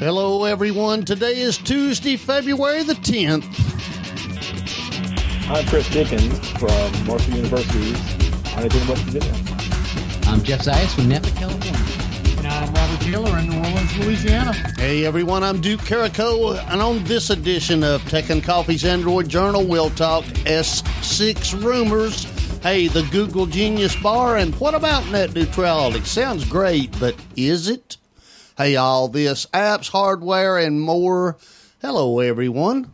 Hello, everyone. Today is Tuesday, February the 10th. I'm Chris Dickens from Marshall University, Huntington, West Virginia. I'm Jeff Zayas from Napa, California. And I'm Robert Taylor in New Orleans, Louisiana. Hey, everyone. I'm Duke Carico, and on this edition of Tech and Coffee's Android Journal, we'll talk S6 rumors. Hey, the Google Genius Bar, and what about net neutrality? Sounds great, but is it? Hey, all this apps, hardware, and more. Hello, everyone.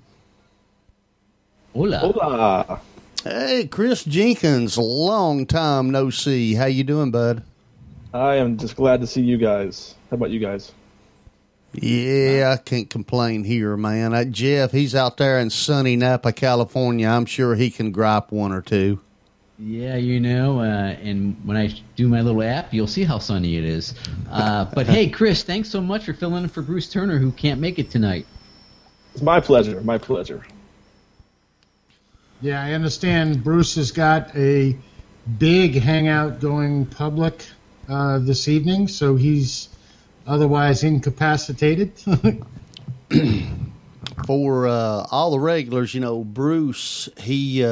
Hola. Hola. Hey, Chris Jenkins, long time no see. How you doing, bud? I am just glad to see you guys. How about you guys? Yeah, I can't complain here, man. Uh, Jeff, he's out there in sunny Napa, California. I'm sure he can gripe one or two. Yeah, you know, uh, and when I do my little app, you'll see how sunny it is. Uh, but hey, Chris, thanks so much for filling in for Bruce Turner, who can't make it tonight. It's my pleasure. My pleasure. Yeah, I understand Bruce has got a big hangout going public uh, this evening, so he's otherwise incapacitated. For uh, all the regulars, you know, Bruce, he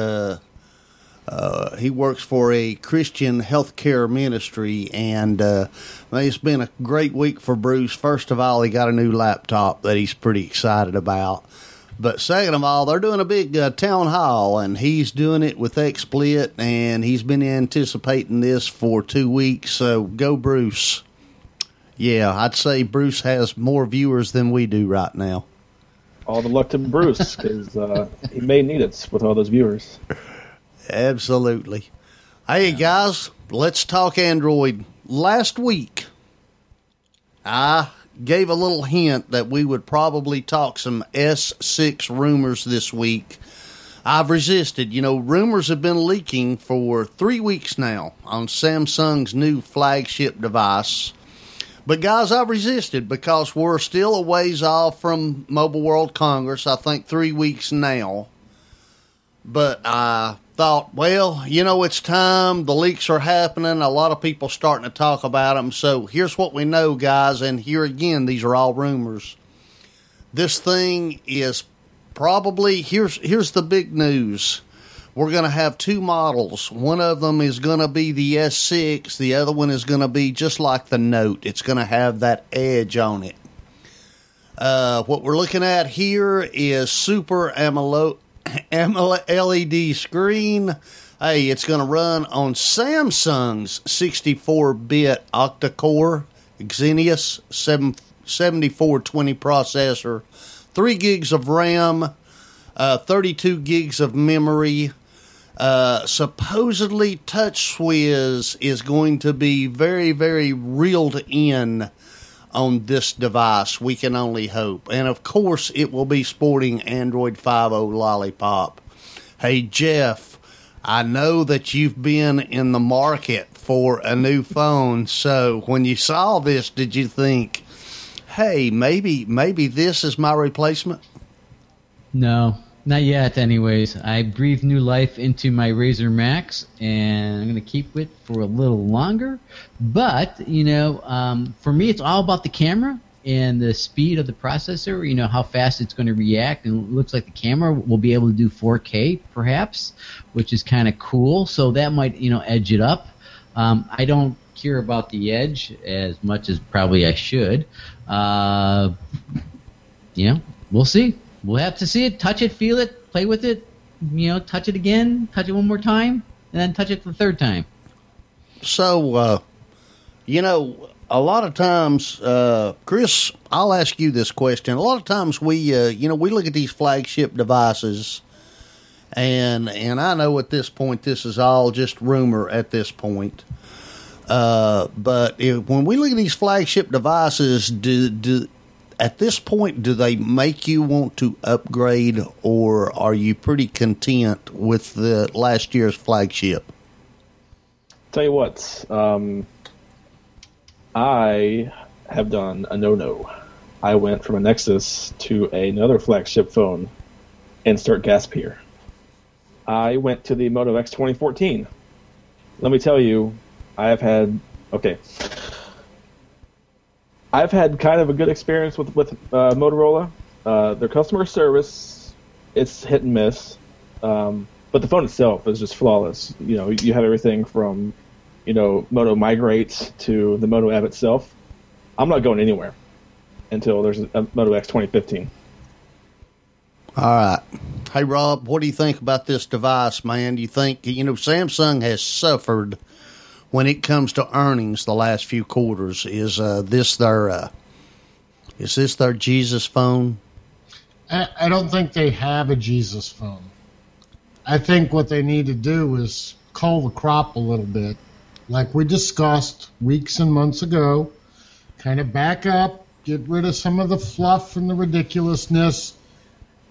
uh, he works for a Christian healthcare ministry, and uh, it's been a great week for Bruce. First of all, he got a new laptop that he's pretty excited about. But second of all, they're doing a big uh, town hall, and he's doing it with XSplit, and he's been anticipating this for two weeks. So go, Bruce. Yeah, I'd say Bruce has more viewers than we do right now. All the luck to Bruce, because uh, he may need it with all those viewers. Absolutely. Hey, guys, let's talk Android. Last week, I gave a little hint that we would probably talk some S6 rumors this week. I've resisted. You know, rumors have been leaking for three weeks now on Samsung's new flagship device. But guys, I've resisted because we're still a ways off from Mobile World Congress. I think three weeks now. But I thought, well, you know, it's time. The leaks are happening. A lot of people starting to talk about them. So here's what we know, guys. And here again, these are all rumors. This thing is probably here's here's the big news. We're going to have two models. One of them is going to be the S6. The other one is going to be just like the Note. It's going to have that edge on it. Uh, what we're looking at here is Super AMOLED, LED screen. Hey, it's going to run on Samsung's 64-bit octa-core Exynos 7, 7420 processor, 3 gigs of RAM, uh, 32 gigs of memory. Uh, supposedly, TouchWiz is going to be very, very reeled in on this device. We can only hope. And of course, it will be sporting Android 5.0 Lollipop. Hey, Jeff, I know that you've been in the market for a new phone. So when you saw this, did you think, hey, maybe, maybe this is my replacement? No, not yet. Anyways, I breathe new life into my RAZR MAXX, and I'm going to keep it for a little longer. But you know, um, for me, it's all about the camera and the speed of the processor. You know how fast it's going to react, and it looks like the camera will be able to do 4K, perhaps, which is kind of cool. So that might you know edge it up. Um, I don't care about the edge as much as probably I should. Uh, you know, we'll see. We'll have to see it, touch it, feel it, play with it. You know, touch it again, touch it one more time, and then touch it the third time. So, uh, you know, a lot of times, uh, Chris, I'll ask you this question. A lot of times, we, uh, you know, we look at these flagship devices, and and I know at this point this is all just rumor at this point. Uh, but if, when we look at these flagship devices, do, do at this point do they make you want to upgrade, or are you pretty content with the last year's flagship? Tell you what, um, I have done a no-no. I went from a Nexus to another flagship phone, and insert gasp here. I went to the Moto X 2014. Let me tell you, I have had okay. I've had kind of a good experience with with uh, Motorola. Uh, their customer service, it's hit and miss, um, but the phone itself is just flawless. You know, you have everything from, you know, Moto Migrate to the Moto app itself. I'm not going anywhere until there's a Moto X 2015. All right. Hey, Rob, what do you think about this device, man? Do you think, you know, Samsung has suffered when it comes to earnings the last few quarters? Is uh, this their, uh, is this their Jesus phone? I, I don't think they have a Jesus phone. I think what they need to do is cull the crop a little bit, like we discussed weeks and months ago. Kind of back up, get rid of some of the fluff and the ridiculousness.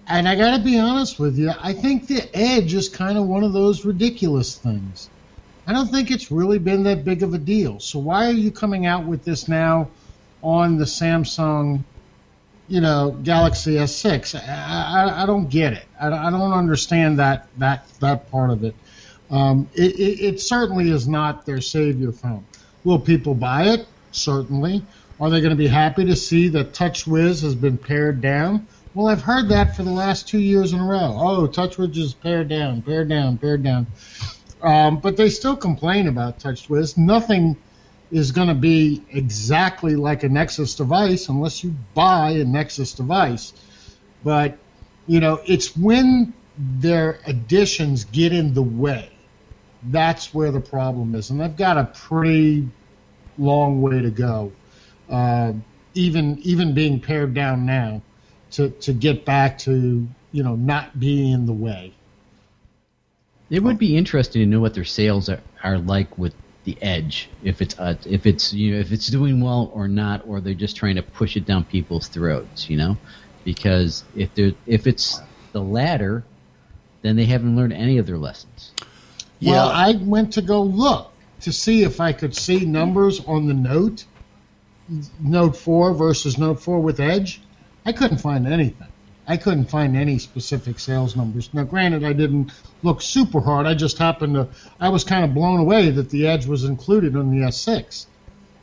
And I got to be honest with you, I think the Edge is kind of one of those ridiculous things. I don't think it's really been that big of a deal. So why are you coming out with this now on the Samsung, you know, Galaxy S6? I, I, I don't get it. I, I don't understand that that that part of it. Um, it, it. It certainly is not their savior phone. Will people buy it? Certainly. Are they going to be happy to see that TouchWiz has been pared down? Well, I've heard that for the last two years in a row. Oh, TouchWiz is pared down, pared down, pared down. Um, but they still complain about touch TouchWiz. Nothing is going to be exactly like a Nexus device unless you buy a Nexus device. But, you know, it's when their additions get in the way. That's where the problem is. And they've got a pretty long way to go. Uh, even even being pared down now to, to get back to, you know, not being in the way. It would be interesting to know what their sales are, are like with the Edge. If it's uh, if it's you know if it's doing well or not, or they're just trying to push it down people's throats. You know, because if they if it's the latter, then they haven't learned any of their lessons. Well, I went to go look to see if I could see numbers on the Note, Note 4 versus Note 4 with Edge. I couldn't find anything. I couldn't find any specific sales numbers. Now, granted, I didn't look super hard. I just happened to, I was kind of blown away that the Edge was included on the S6.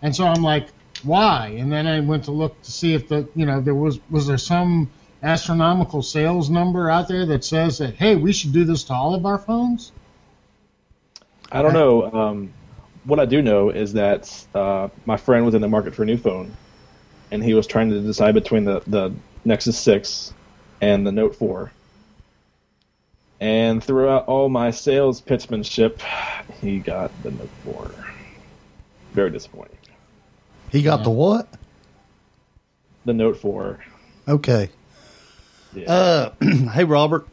And so I'm like, why? And then I went to look to see if the, you know, there was, was there some astronomical sales number out there that says that, hey, we should do this to all of our phones? I don't know. Um, what I do know is that uh, my friend was in the market for a new phone, and he was trying to decide between the, the Nexus 6 and the Note 4. And throughout all my sales pitchmanship, he got the Note 4. Very disappointing. He got the what? The Note 4. Okay. Yeah. Uh, hey, Robert.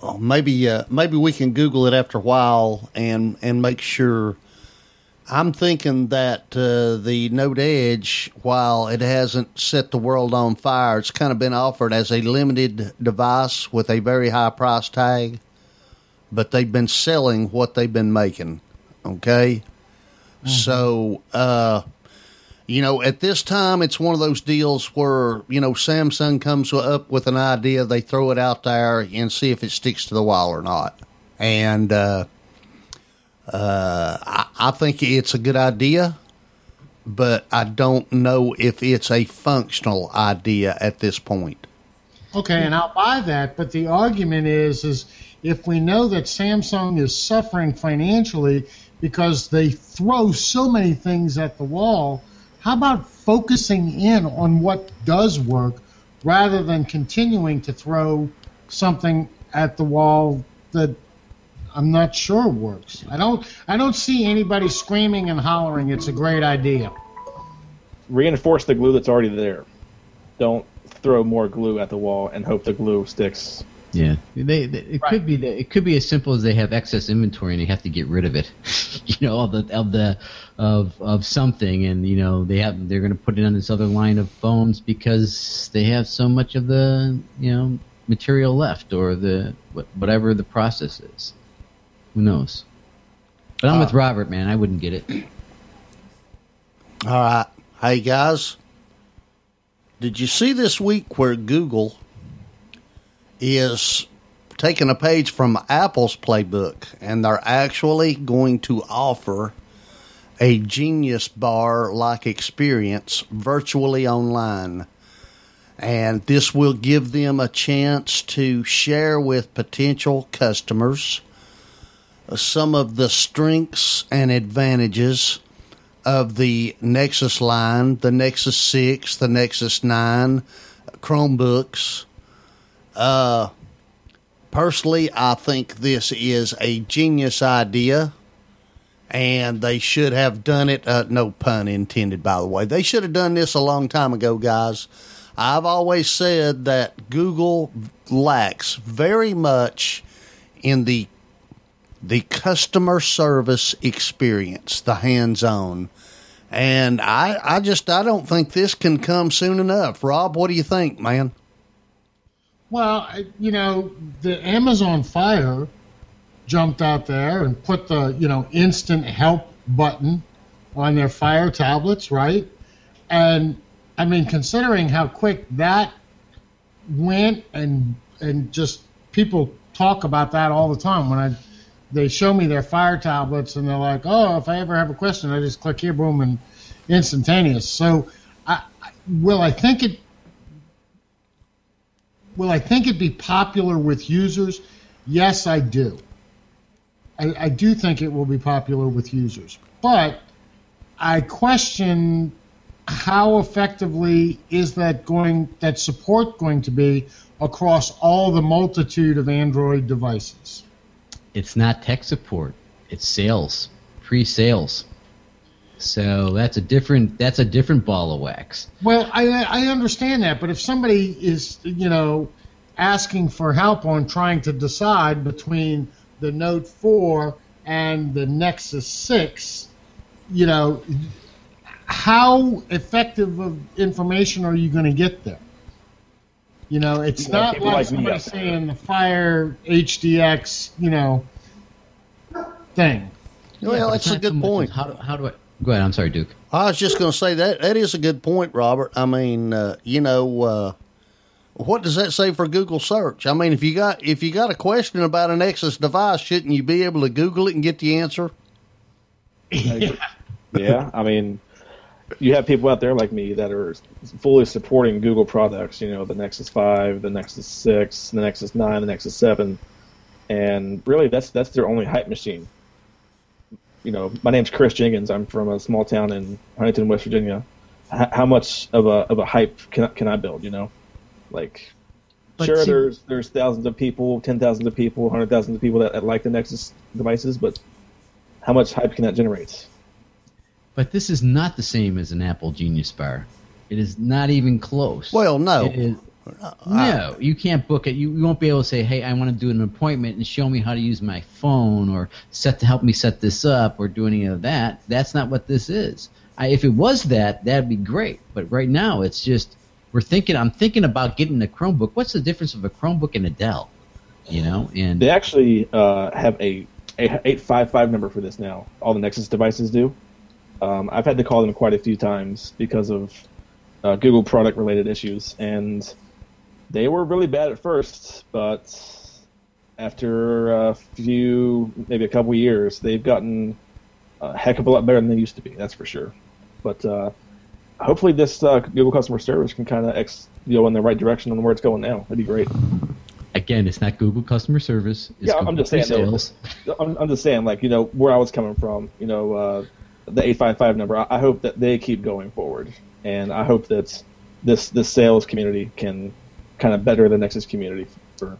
Oh, maybe uh, maybe we can Google it after a while and and make sure. I'm thinking that uh, the Note Edge, while it hasn't set the world on fire, it's kind of been offered as a limited device with a very high price tag. But they've been selling what they've been making. Okay, so uh, you know, at this time, it's one of those deals where, you know, Samsung comes up with an idea, they throw it out there and see if it sticks to the wall or not. And uh, uh, I, I think it's a good idea, but I don't know if it's a functional idea at this point. Okay, and I'll buy that, but the argument is is if we know that Samsung is suffering financially because they throw so many things at the wall, how about focusing in on what does work rather than continuing to throw something at the wall that I'm not sure it works. I don't I don't see anybody screaming and hollering it's a great idea. Reinforce the glue that's already there. Don't throw more glue at the wall and hope the glue sticks Yeah, they, they it could be that it could be as simple as they have excess inventory and they have to get rid of it. you know, of the of the of of something, and you know they have they're going to put it on this other line of phones because they have so much of the you know material left or the whatever the process is. Who knows? But I'm Uh, with Robert, man. I wouldn't get it. All right. Hey, guys. Did you see this week where Google is taking a page from Apple's playbook and they're actually going to offer a Genius Bar like experience virtually online? And this will give them a chance to share with potential customers some of the strengths and advantages of the Nexus line, the Nexus 6, the Nexus 9 Chromebooks. Uh, personally, I think this is a genius idea, and they should have done it. Uh, no pun intended, by the way. They should have done this a long time ago, guys. I've always said that Google lacks very much in the the customer service experience, the hands-on. And I, I just I don't think this can come soon enough. Rob, what do you think, man? Well, you know, the Amazon Fire jumped out there and put the, you know, instant help button on their Fire tablets, right? And I mean, considering how quick that went and and just people talk about that all the time when I they show me their Fire tablets and they're like, "Oh, if I ever have a question, I just click here, boom, and instantaneous." So, I, will I think it Will I think it'd be popular with users? Yes, I do. I, I do think it will be popular with users. But I question how effectively is that going that support going to be across all the multitude of Android devices? It's not tech support. It's sales, pre-sales. So that's a different that's a different ball of wax. Well, I I understand that, but if somebody is you know asking for help on trying to decide between the Note 4 and the Nexus 6, you know, how effective of information are you going to get there? You know, it's Well, not like like me somebody out there. saying the Fire HDX, you know, thing. Well, but that's a good point. How do, how do I go ahead? I'm sorry, Duke. I was just going to say that that is a good point, Robert. I mean, uh, you know, uh, what does that say for Google search? I mean, if you got if you got a question about an Nexus device, shouldn't you be able to Google it and get the answer? yeah, yeah, I mean, you have people out there like me that are fully supporting Google products. You know, the Nexus Five, the Nexus Six, the Nexus Nine, the Nexus Seven, and really, that's that's their only hype machine. You know, my name's Chris Jenkins. I'm from a small town in Huntington, West Virginia. H- how much of a of a hype can I- can I build? You know, like But sure, see- there's there's thousands of people, ten thousands of people, hundred thousands of people that, that like the Nexus devices, but how much hype can that generate? But this is not the same as an Apple Genius Bar. It is not even close. Well, no. It is- no, you can't book it. You, you won't be able to say, "Hey, I want to do an appointment and show me how to use my phone, or set to help me set this up, or do any of that." That's not what this is. I, if it was that, that'd be great. But right now, it's just we're thinking. I'm thinking about getting a Chromebook. What's the difference of a Chromebook and a Dell? You know, and They actually uh, have a, a 855 number for this now. All the Nexus devices do. Um, I've had to call them quite a few times because of uh, Google product related issues, and they were really bad at first, but after a few, maybe a couple years, they've gotten a heck of a lot better than they used to be. That's for sure. But uh, hopefully, this uh, Google customer service can kind of ex- go in the right direction on where it's going now. That'd be great. again, it's not Google customer service. It's Yeah, I'm Google just saying, though. I'm, I'm just saying, like you know, where I was coming from. You know, uh, the eight five five number. I, I hope that they keep going forward, and I hope that this this sales community can kind of better the Nexus community for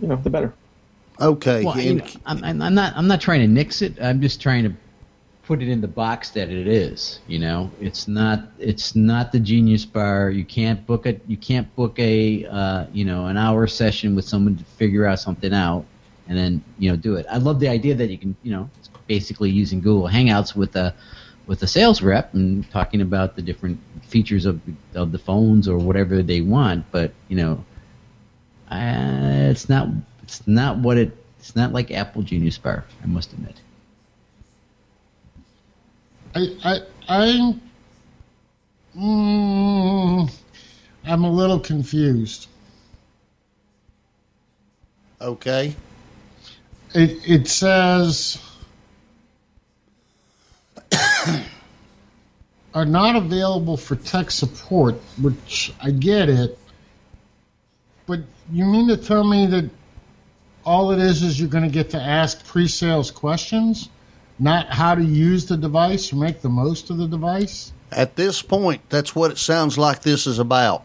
you know the better. Okay, Well, you and- know, I'm, I'm I'm not. I'm not trying to nix it. I'm just trying to put it in the box that it is. You know, it's not it's not the Genius Bar. You can't book a you can't book a uh, you know an hour session with someone to figure out something out and then you know do it. I love the idea that you can you know it's basically using Google Hangouts with a with a sales rep and talking about the different features of of the phones or whatever they want. But you know, uh, it's not it's not what it it's not like Apple Genius Bar. I must admit. I, I, I, mm, I'm a little confused. Okay. It, it says are not available for tech support, which I get it. But you mean to tell me that all it is is you're going to get to ask pre-sales questions, not how to use the device or make the most of the device? At this point, that's what it sounds like this is about.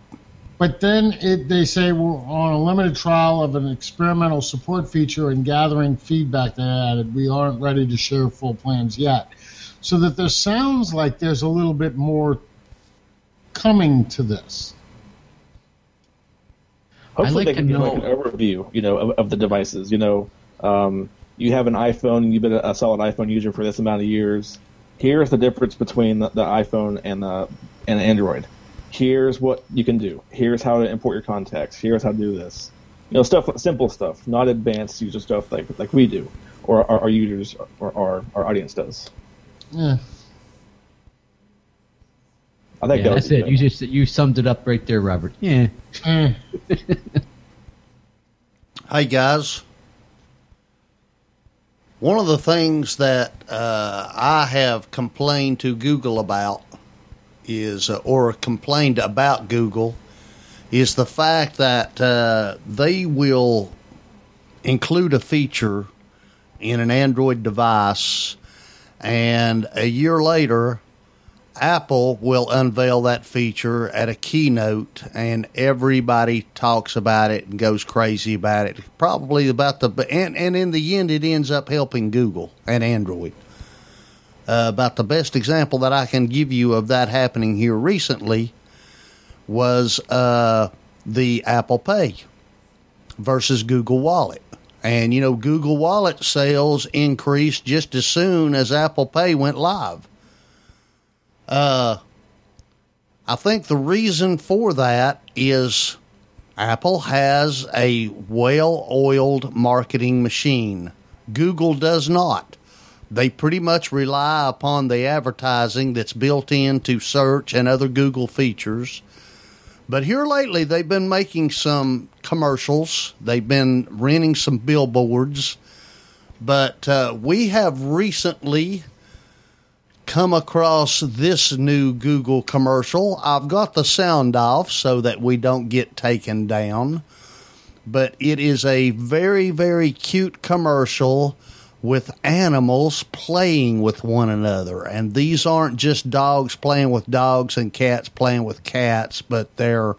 But then it, they say we're on a limited trial of an experimental support feature and gathering feedback they added. We aren't ready to share full plans yet. So that there sounds like there's a little bit more coming to this. Hopefully, like they to can give like an overview, you know, of, of the devices. You know, um, you have an iPhone, and you've been a, a solid iPhone user for this amount of years. Here's the difference between the, the iPhone and the and Android. Here's what you can do. Here's how to import your contacts. Here's how to do this. You know, stuff, simple stuff, not advanced user stuff like like we do, or our, our users or our, our audience does. Yeah. I think Yeah, that that's it. You just you summed it up right there, Robert. Yeah. Hey guys, one of the things that uh, I have complained to Google about is, uh, or complained about Google, is the fact that uh, they will include a feature in an Android device, and a year later, Apple will unveil that feature at a keynote, and everybody talks about it and goes crazy about it. Probably about the and and in the end, it ends up helping Google and Android. Uh, about the best example that I can give you of that happening here recently was uh, the Apple Pay versus Google Wallet. And you know, Google Wallet sales increased just as soon as Apple Pay went live. Uh, I think the reason for that is Apple has a well oiled marketing machine. Google does not. They pretty much rely upon the advertising that's built into search and other Google features. But here lately, they've been making some commercials, they've been renting some billboards. But uh, we have recently come across this new Google commercial. I've got the sound off so that we don't get taken down. But it is a very, very cute commercial with animals playing with one another. And these aren't just dogs playing with dogs and cats playing with cats, but they're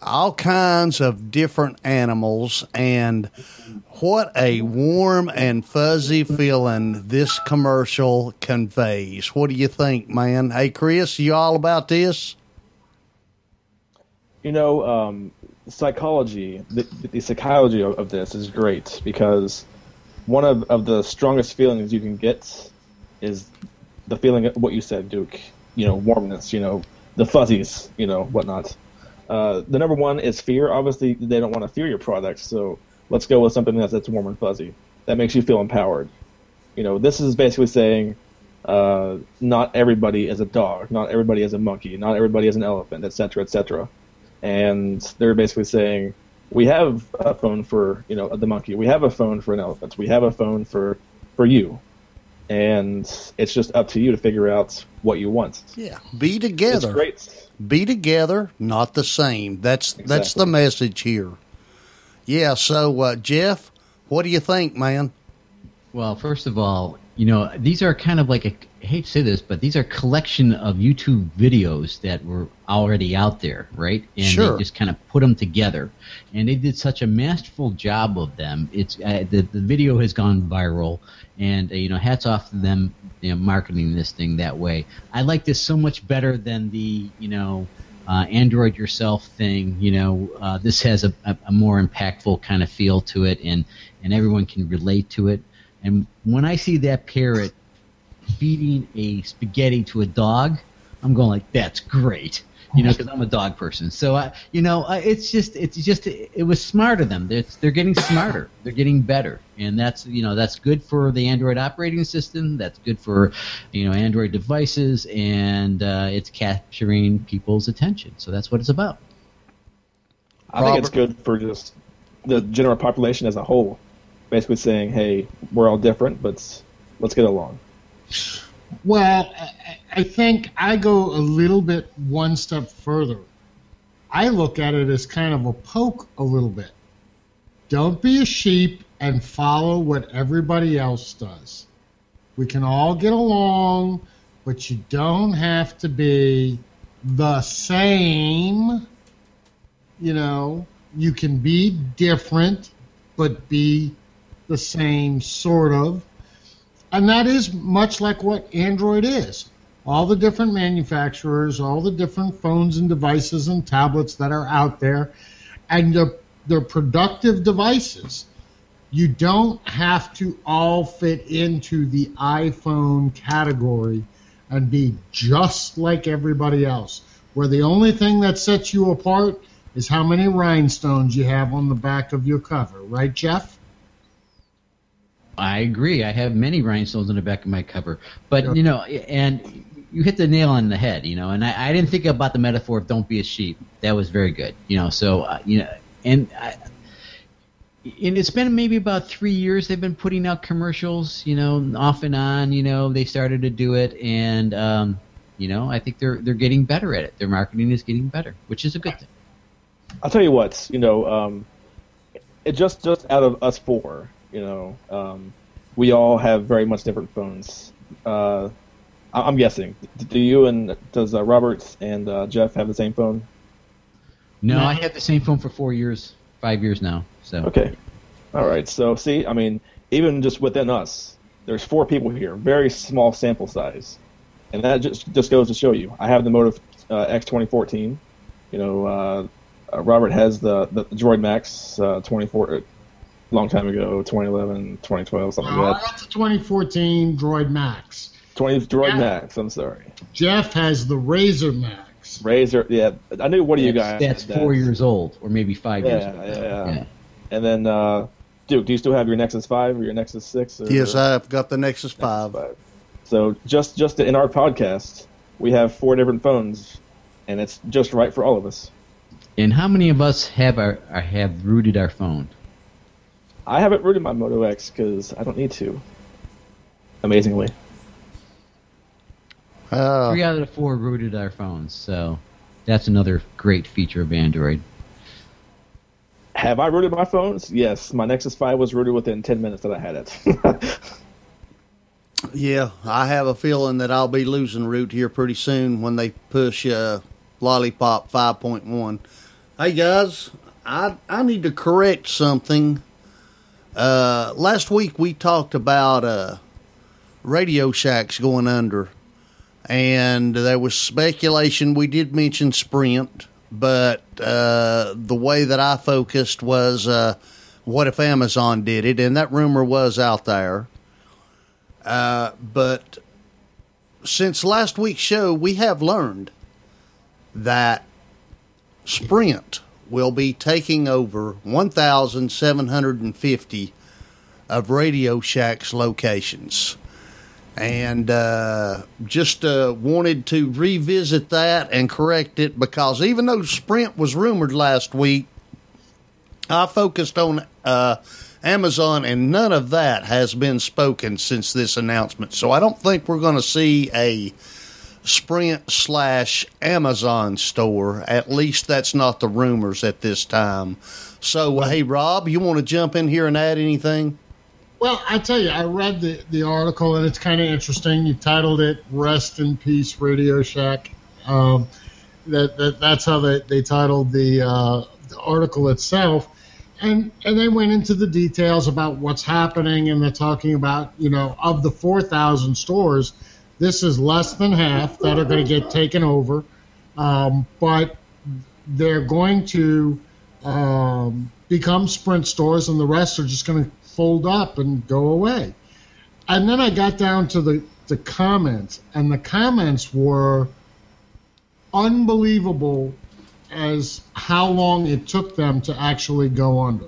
all kinds of different animals. And what a warm and fuzzy feeling this commercial conveys. What do you think, man? Hey, Chris, you all about this? You know, um, psychology, the, the psychology of, of this is great because one of, of the strongest feelings you can get is the feeling of what you said, Duke. You know, warmness, you know, the fuzzies, you know, whatnot. Uh, the number one is fear. Obviously, they don't want to fear your product, so let's go with something that's, that's warm and fuzzy. That makes you feel empowered. You know, this is basically saying uh, not everybody is a dog, not everybody is a monkey, not everybody is an elephant, etc., etc. And they're basically saying we have a phone for you know the monkey, we have a phone for an elephant, we have a phone for for you, and it's just up to you to figure out what you want. Yeah. Be together It's together. great. Be together, not the same. That's that's the message here. Yeah, so uh, Jeff, what do you think, man? Well, first of all, you know, these are kind of like a, I hate to say this, but these are collection of YouTube videos that were already out there, right? And Sure. they just kind of put them together, and they did such a masterful job of them. It's uh, the the video has gone viral, and uh, you know, hats off to them, you know, marketing this thing that way. I like this so much better than the you know. Uh, Android yourself thing, you know, uh, this has a, a, a more impactful kind of feel to it, and and everyone can relate to it. And when I see that parrot feeding a spaghetti to a dog, I'm going like, that's great. You know, because I'm a dog person. So, I, you know, I- it's just, it's just, it was smart of them. They're, they're getting smarter. They're getting better, and that's, you know, that's good for the Android operating system. That's good for, you know, Android devices, and uh, it's capturing people's attention. So that's what it's about. I think it's good for just the general population as a whole. Basically saying, hey, we're all different, but let's get along. Well, I- think I go a little bit one step further. I look at it as kind of a poke a little bit. Don't be a sheep and follow what everybody else does. We can all get along, but you don't have to be the same. You know, you can be different, but be the same, sort of. And that is much like what Android is. All the different manufacturers, all the different phones and devices and tablets that are out there, and they're, they're productive devices. You don't have to all fit into the iPhone category and be just like everybody else, where the only thing that sets you apart is how many rhinestones you have on the back of your cover, right, Jeff? I agree. I have many rhinestones on the back of my cover, but you know, and you hit the nail on the head, you know. And I, I didn't think about the metaphor of "don't be a sheep." That was very good, you know. So uh, you know, and I, and it's been maybe about three years they've been putting out commercials, you know, off and on. You know, they started to do it, and um, you know, I think they're they're getting better at it. Their marketing is getting better, which is a good thing. I'll tell you what, you know, um, it just just out of us four, you know, um, we all have very much different phones. Uh, I- I'm guessing. Do you and does uh, Robert and uh, Jeff have the same phone? No, No. I had the same phone for four years, five years now. So Okay. All right. So see, I mean, even just within us, there's four people here, very small sample size, and that just just goes to show you. I have the Motive uh, X 2014. You know, uh, uh, Robert has the the Droid Maxx uh, 24, long time ago, 2011, 2012, something Well, like that. got the 2014 Droid Maxx. 20 Droid Yeah. Max. I'm sorry. Jeff has the RAZR MAXX. RAZR. Yeah, I knew one of you guys. that's had that. four years old, or maybe five years. Yeah, old. yeah, yeah. Yeah. And then uh, Duke, do you still have your Nexus 5 or your Nexus 6? Or, Yes, I've got the Nexus 5. Five. So just just in our podcast, we have four different phones, and it's just right for all of us. And how many of us have our, our have rooted our phone? I haven't rooted my Moto X because I don't need to. Amazingly, Uh, Three out of the four rooted our phones, so that's another great feature of Android. have I rooted my phones? Yes, my Nexus 5 was rooted within 10 minutes that I had it. yeah, I have a feeling that I'll be losing root here pretty soon when they push uh, Lollipop 5.1. Hey guys, I I need to correct something. Uh, last week we talked about uh, Radio Shacks going under, and there was speculation. We did mention Sprint, but uh, the way that I focused was uh, what if Amazon did it, and that rumor was out there. Uh, but since last week's show, we have learned that Sprint will be taking over 1,750 of Radio Shack's locations. And uh, just uh, wanted to revisit that and correct it because even though Sprint was rumored last week, I focused on uh, Amazon, and none of that has been spoken since this announcement. So I don't think we're going to see a Sprint slash Amazon store. At least that's not the rumors at this time. So, hey, Rob, you want to jump in here and add anything? Well, I tell you, I read the, the article and it's kind of interesting. You titled it "Rest in Peace, Radio Shack." Um, that, that that's how they, they titled the, uh, the article itself, and and they went into the details about what's happening, and they're talking about you know of the four thousand stores, this is less than half that are going to get taken over, um, but they're going to um, become Sprint stores, and the rest are just going to fold up and go away. And then I got down to the, the comments, and the comments were unbelievable as how long it took them to actually go under.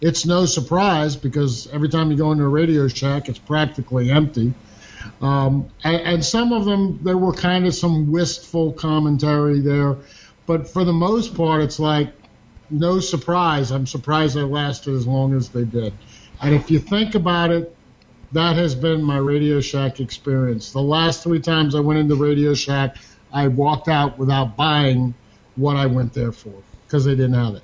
It's no surprise because every time you go into a Radio Shack, it's practically empty. Um, and, and some of them, there were kind of some wistful commentary there. But for the most part, it's like, no surprise. I'm surprised they lasted as long as they did. And if you think about it, that has been my Radio Shack experience. The last three times I went into Radio Shack, I walked out without buying what I went there for because they didn't have it.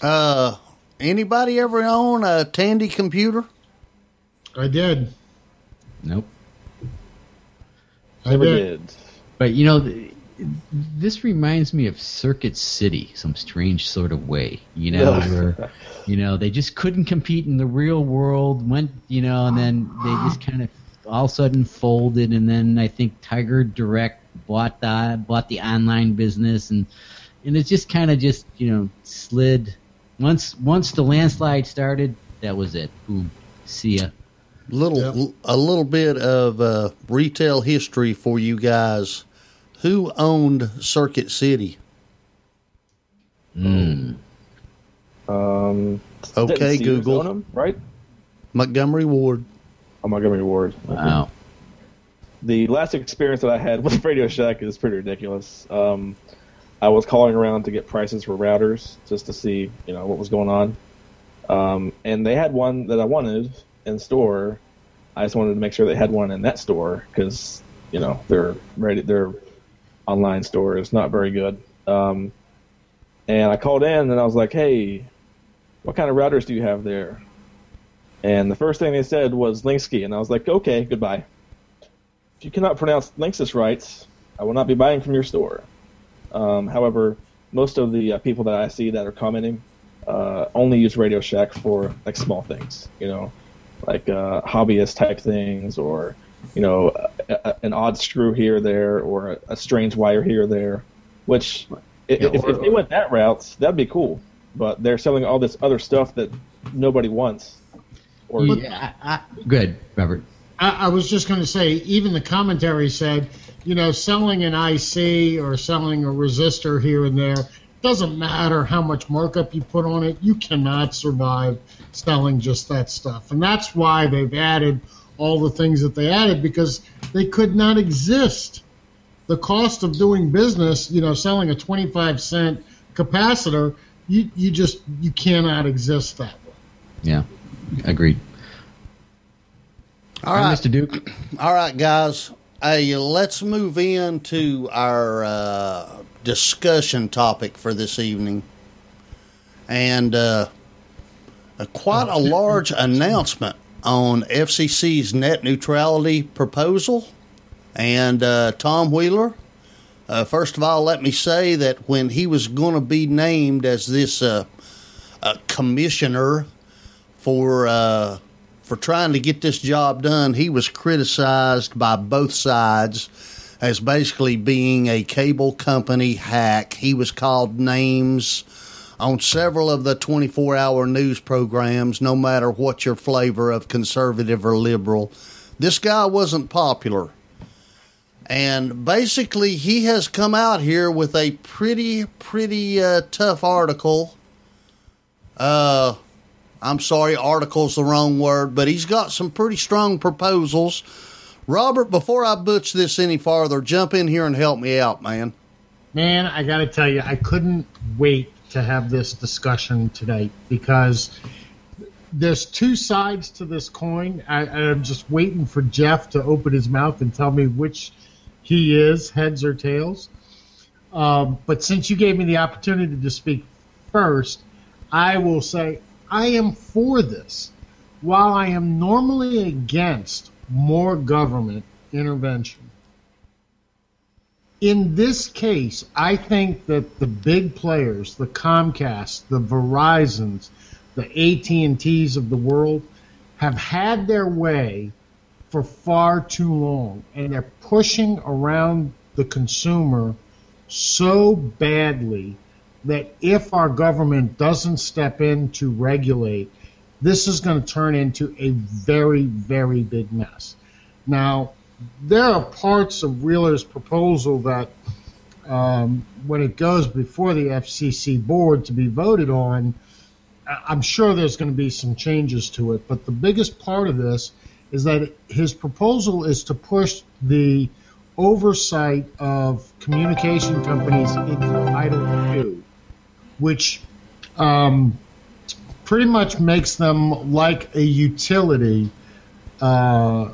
Uh, anybody ever own a Tandy computer? I did. Nope. I Never did. did. But you know, th- this reminds me of Circuit City, some strange sort of way. You know, where you know they just couldn't compete in the real world. Went, you know, and then they just kind of all of a sudden folded. And then I think Tiger Direct bought the bought the online business, and and it just kind of just you know slid. Once once the landslide started, that was it. Boom. See ya. Little a little bit of uh, retail history for you guys. Who owned Circuit City? Mm. Um, Okay, Google. own 'em, right? Montgomery Ward. Oh, Montgomery Ward. Wow. The last experience that I had with Radio Shack is pretty ridiculous. Um, I was calling around to get prices for routers just to see, you know, what was going on. Um, and they had one that I wanted in store. I just wanted to make sure they had one in that store because, you know, their their online store is not very good. Um, and I called in and I was like, "Hey, what kind of routers do you have there?" And the first thing they said was Linksky, and I was like, "Okay, goodbye." If you cannot pronounce Linksys right, I will not be buying from your store. Um, however, most of the uh, people that I see that are commenting uh, only use Radio Shack for like small things, you know, like uh, hobbyist type things, or you know, a, a, an odd screw here or there, or a, a strange wire here or there. Which, i if, if they went that route, that'd be cool. But they're selling all this other stuff that nobody wants. Or Yeah, I, I, good, Robert. I, I was just going to say, even the commentary said, you know, selling an IC or selling a resistor here and there doesn't matter how much markup you put on it. You cannot survive selling just that stuff, and that's why they've added all the things that they added because they could not exist. The cost of doing business, you know, selling a 25 cent capacitor, you, you just you cannot exist that way. Yeah, agreed. All All right, right, Mr. Duke. all right, guys. Hey, let's move into our uh, discussion topic for this evening, and uh, a, quite a large announcement on FCC's net neutrality proposal. And uh, Tom Wheeler, uh, first of all, let me say that when he was going to be named as this uh, commissioner for uh, for trying to get this job done, he was criticized by both sides as basically being a cable company hack. He was called names on several of the 24 hour news programs, no matter what your flavor of conservative or liberal. This guy wasn't popular. And basically, he has come out here with a pretty, pretty uh, tough article. Uh, I'm sorry, article's the wrong word, but he's got some pretty strong proposals. Robert, before I butch this any farther, jump in here and help me out, man. Man, I got to tell you, I couldn't wait to have this discussion today because there's two sides to this coin. I, I'm just waiting for Jeff to open his mouth and tell me which he is, heads or tails. Um, but since you gave me the opportunity to speak first, I will say I am for this. while I am normally against more government intervention, in this case, I think that the big players, the Comcast, the Verizons, the AT&Ts of the world, have had their way for far too long, and they're pushing around the consumer so badly that if our government doesn't step in to regulate, this is going to turn into a very, very big mess. Now, there are parts of Wheeler's proposal that, um, when it goes before the FCC board to be voted on, I'm sure there's going to be some changes to it. But the biggest part of this is that his proposal is to push the oversight of communication companies into Title II, which um, pretty much makes them like a utility uh,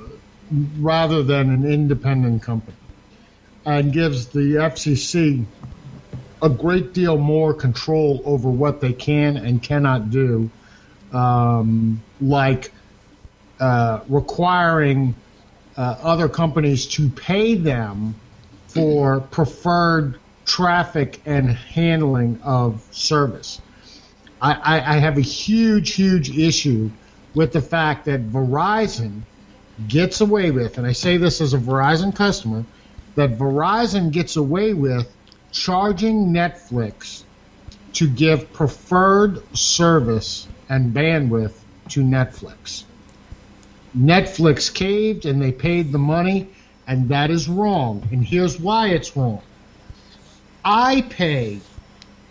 rather than an independent company, and gives the FCC a great deal more control over what they can and cannot do, um, like uh, requiring uh, other companies to pay them for preferred traffic and handling of service. I, I, have a huge, huge issue with the fact that Verizon gets away with, and I say this as a Verizon customer, that Verizon gets away with charging Netflix to give preferred service and bandwidth to Netflix. Netflix caved and they paid the money, and that is wrong. And here's why it's wrong. I pay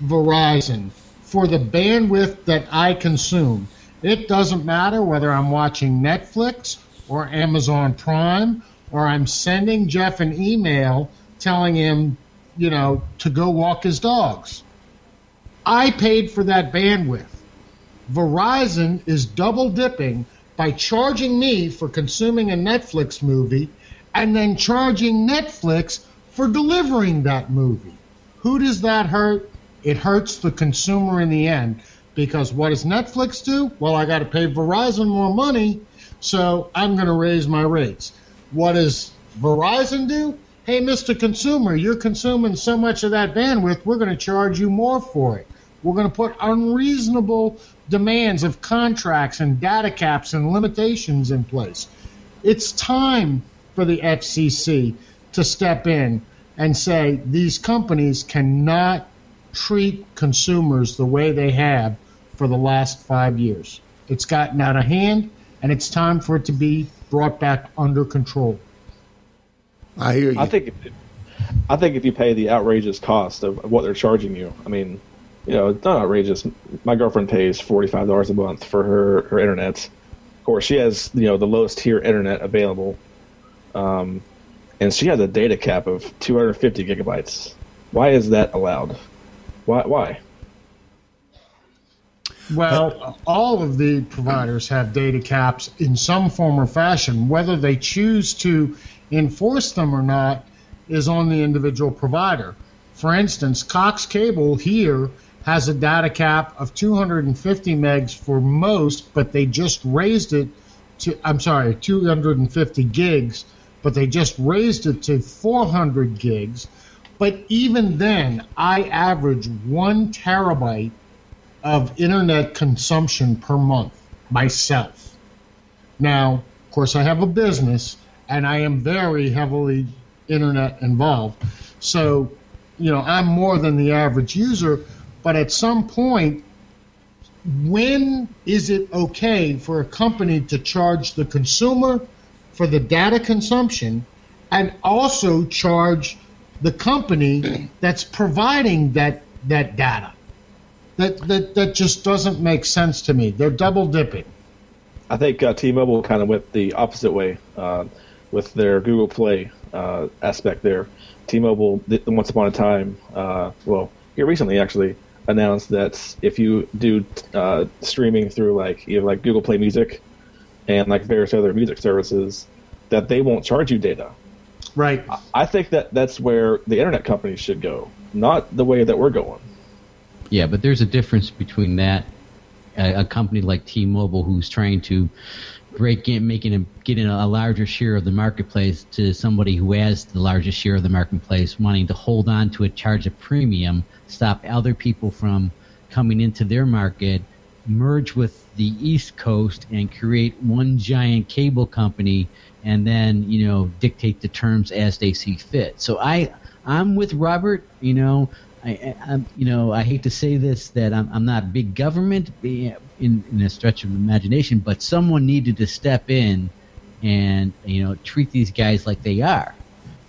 Verizon for the bandwidth that I consume. It doesn't matter whether I'm watching Netflix or Amazon Prime or I'm sending Jeff an email telling him, you know, to go walk his dogs. I paid for that bandwidth. Verizon is double dipping by charging me for consuming a Netflix movie and then charging Netflix for delivering that movie. Who does that hurt? It hurts the consumer in the end because what does Netflix do? Well, I got to pay Verizon more money, so I'm going to raise my rates. What does Verizon do? Hey, Mr. Consumer, you're consuming so much of that bandwidth, we're going to charge you more for it. We're going to put unreasonable demands of contracts and data caps and limitations in place. It's time for the FCC to step in and say these companies cannot treat consumers the way they have for the last five years. It's gotten out of hand, and it's time for it to be brought back under control. I hear you. I think, if, I think if you pay the outrageous cost of, of what they're charging you, I mean, you know, it's not outrageous. My girlfriend pays forty five dollars a month for her her internet. Of course, she has you know the lowest tier internet available, um, and she has a data cap of two hundred fifty gigabytes. Why is that allowed? Why? Why? Well, all of the providers have data caps in some form or fashion. Whether they choose to enforce them or not is on the individual provider. For instance, Cox Cable here has a data cap of 250 megs for most, but they just raised it to, I'm sorry, 250 gigs, but they just raised it to 400 gigs. But even then, I average one terabyte of internet consumption per month myself. Now, of course, I have a business and I am very heavily internet involved. So, you know, I'm more than the average user, but at some point, when is it okay for a company to charge the consumer for the data consumption and also charge the company that's providing that that data? That that that just doesn't make sense to me. They're double dipping. I think uh, T-Mobile kind of went the opposite way uh, with their Google Play uh, aspect there. T-Mobile, once upon a time, uh, well, here recently actually, announced that if you do uh, streaming through like you know, like Google Play Music and like various other music services, that they won't charge you data. Right. I think that that's where the internet companies should go, not the way that we're going. Yeah, but there's a difference between that a, a company like T-Mobile who's trying to break in, making a, getting a larger share of the marketplace to somebody who has the largest share of the marketplace, wanting to hold on to it, charge a premium, stop other people from coming into their market, merge with the East Coast and create one giant cable company, and then you know dictate the terms as they see fit. So I I'm with Robert. You know. I, I, you know, I hate to say this that I'm, I'm not big government eh, in, in a stretch of imagination, but someone needed to step in and you know treat these guys like they are,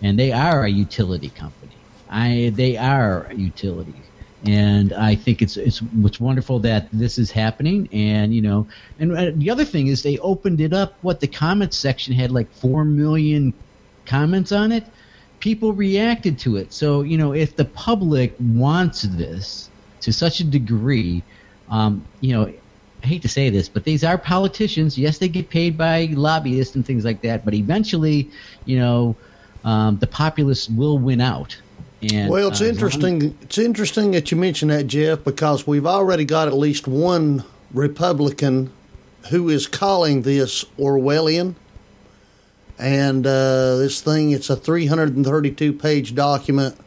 and they are a utility company. I they are a utility and I think it's it's it's wonderful that this is happening. And you know, and uh, the other thing is they opened it up. What the comments section had like four million comments on it. People reacted to it. So you know, if the public wants this to such a degree, um, you know. I hate to say this, but these are politicians. Yes, they get paid by lobbyists and things like that, but eventually, you know, um, the populace will win out and, well, it's uh, interesting. It's interesting that you mention that, Jeff, because we've already got at least one Republican who is calling this Orwellian. And uh, this thing, it's a 332 page document.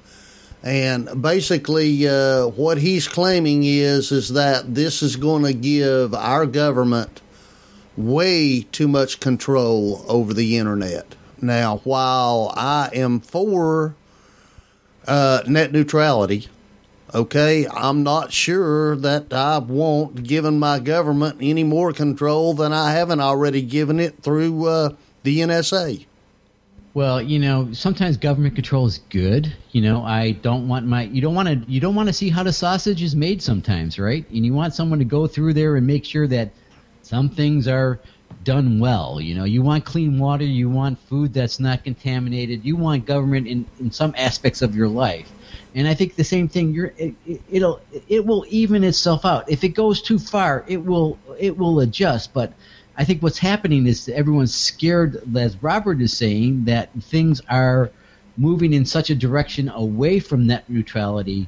And basically, uh, what he's claiming is is that this is going to give our government way too much control over the internet. Now, while I am for uh, net neutrality. Okay, I'm not sure that I want given my government any more control than I haven't already given it through uh, the NSA. Well, you know, sometimes government control is good. You know, I don't want my you don't want to you don't want to see how the sausage is made sometimes, right? And you want someone to go through there and make sure that some things are done well. You know, you want clean water, you want food that's not contaminated, you want government in, in some aspects of your life. And I think the same thing. You're, it, it'll it will even itself out. If it goes too far, it will it will adjust. But I think what's happening is everyone's scared, as Robert is saying, that things are moving in such a direction away from net neutrality